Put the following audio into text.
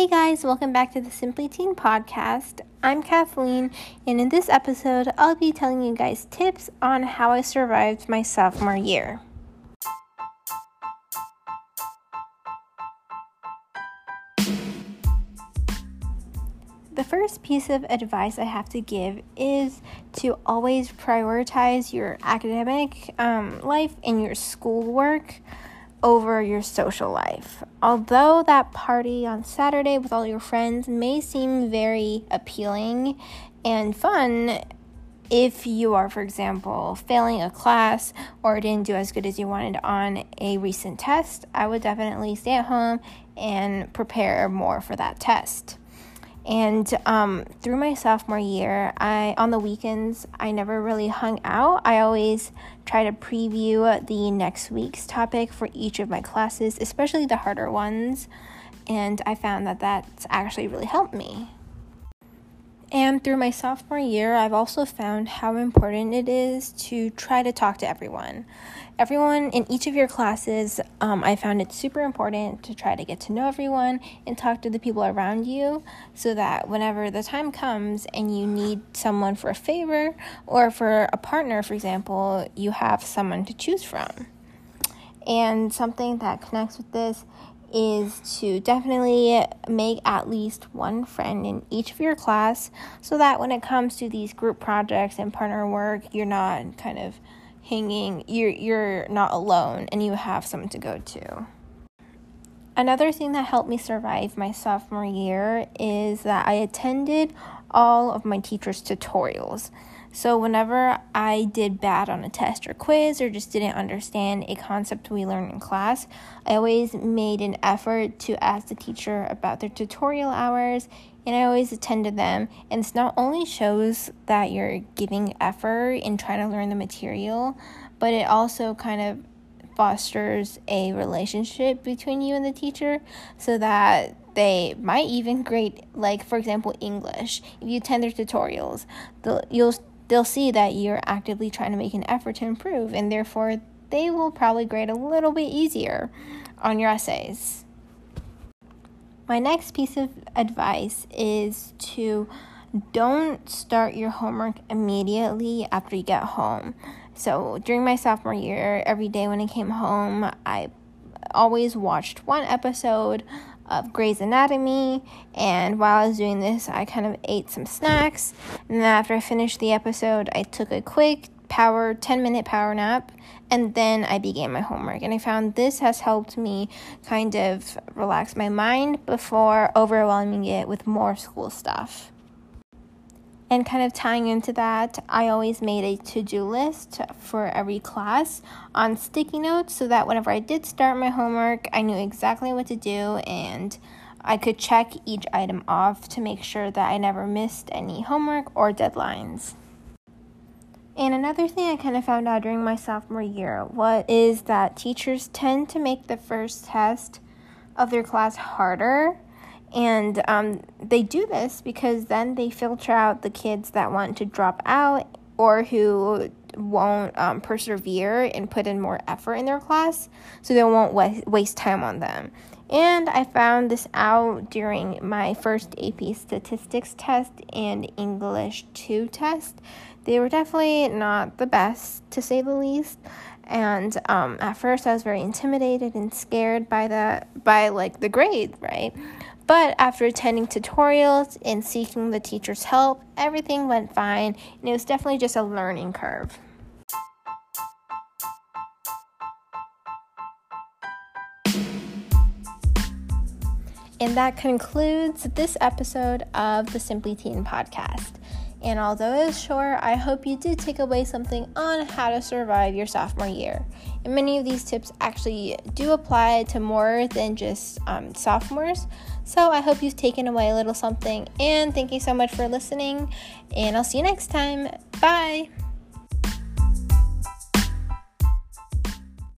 Hey guys, welcome back to the Simply Teen podcast. I'm Kathleen, and in this episode, I'll be telling you guys tips on how I survived my sophomore year. The first piece of advice I have to give is to always prioritize your academic um, life and your schoolwork over your social life. Although that party on Saturday with all your friends may seem very appealing and fun, if you are, for example, failing a class or didn't do as good as you wanted on a recent test, I would definitely stay at home and prepare more for that test. And um, through my sophomore year, I on the weekends I never really hung out. I always try to preview the next week's topic for each of my classes, especially the harder ones. And I found that that's actually really helped me. And through my sophomore year, I've also found how important it is to try to talk to everyone. Everyone in each of your classes, um, I found it super important to try to get to know everyone and talk to the people around you so that whenever the time comes and you need someone for a favor or for a partner, for example, you have someone to choose from. And something that connects with this is to definitely make at least one friend in each of your class so that when it comes to these group projects and partner work, you're not kind of hanging, you're, you're not alone and you have someone to go to. Another thing that helped me survive my sophomore year is that I attended all of my teacher's tutorials. So, whenever I did bad on a test or quiz or just didn't understand a concept we learned in class, I always made an effort to ask the teacher about their tutorial hours and I always attended them. And this not only shows that you're giving effort in trying to learn the material, but it also kind of fosters a relationship between you and the teacher so that they might even grade like for example english if you attend their tutorials the, you'll they'll see that you're actively trying to make an effort to improve, and therefore they will probably grade a little bit easier on your essays. My next piece of advice is to don't start your homework immediately after you get home. So, during my sophomore year, every day when I came home, I always watched one episode of Grey's Anatomy. And while I was doing this, I kind of ate some snacks. And then after I finished the episode, I took a quick power 10 minute power nap and then I began my homework. And I found this has helped me kind of relax my mind before overwhelming it with more school stuff. And kind of tying into that, I always made a to do list for every class on sticky notes so that whenever I did start my homework, I knew exactly what to do and I could check each item off to make sure that I never missed any homework or deadlines. And another thing I kind of found out during my sophomore year what is that teachers tend to make the first test of their class harder and um, they do this because then they filter out the kids that want to drop out or who won't um, persevere and put in more effort in their class, so they won't wa- waste time on them. And I found this out during my first AP statistics test and English 2 test. They were definitely not the best, to say the least. And um, at first, I was very intimidated and scared by the by like the grade, right? But after attending tutorials and seeking the teacher's help, everything went fine, and it was definitely just a learning curve. And that concludes this episode of the Simply Teen podcast. And although it was short, I hope you did take away something on how to survive your sophomore year. And many of these tips actually do apply to more than just um, sophomores. So I hope you've taken away a little something. And thank you so much for listening. And I'll see you next time. Bye.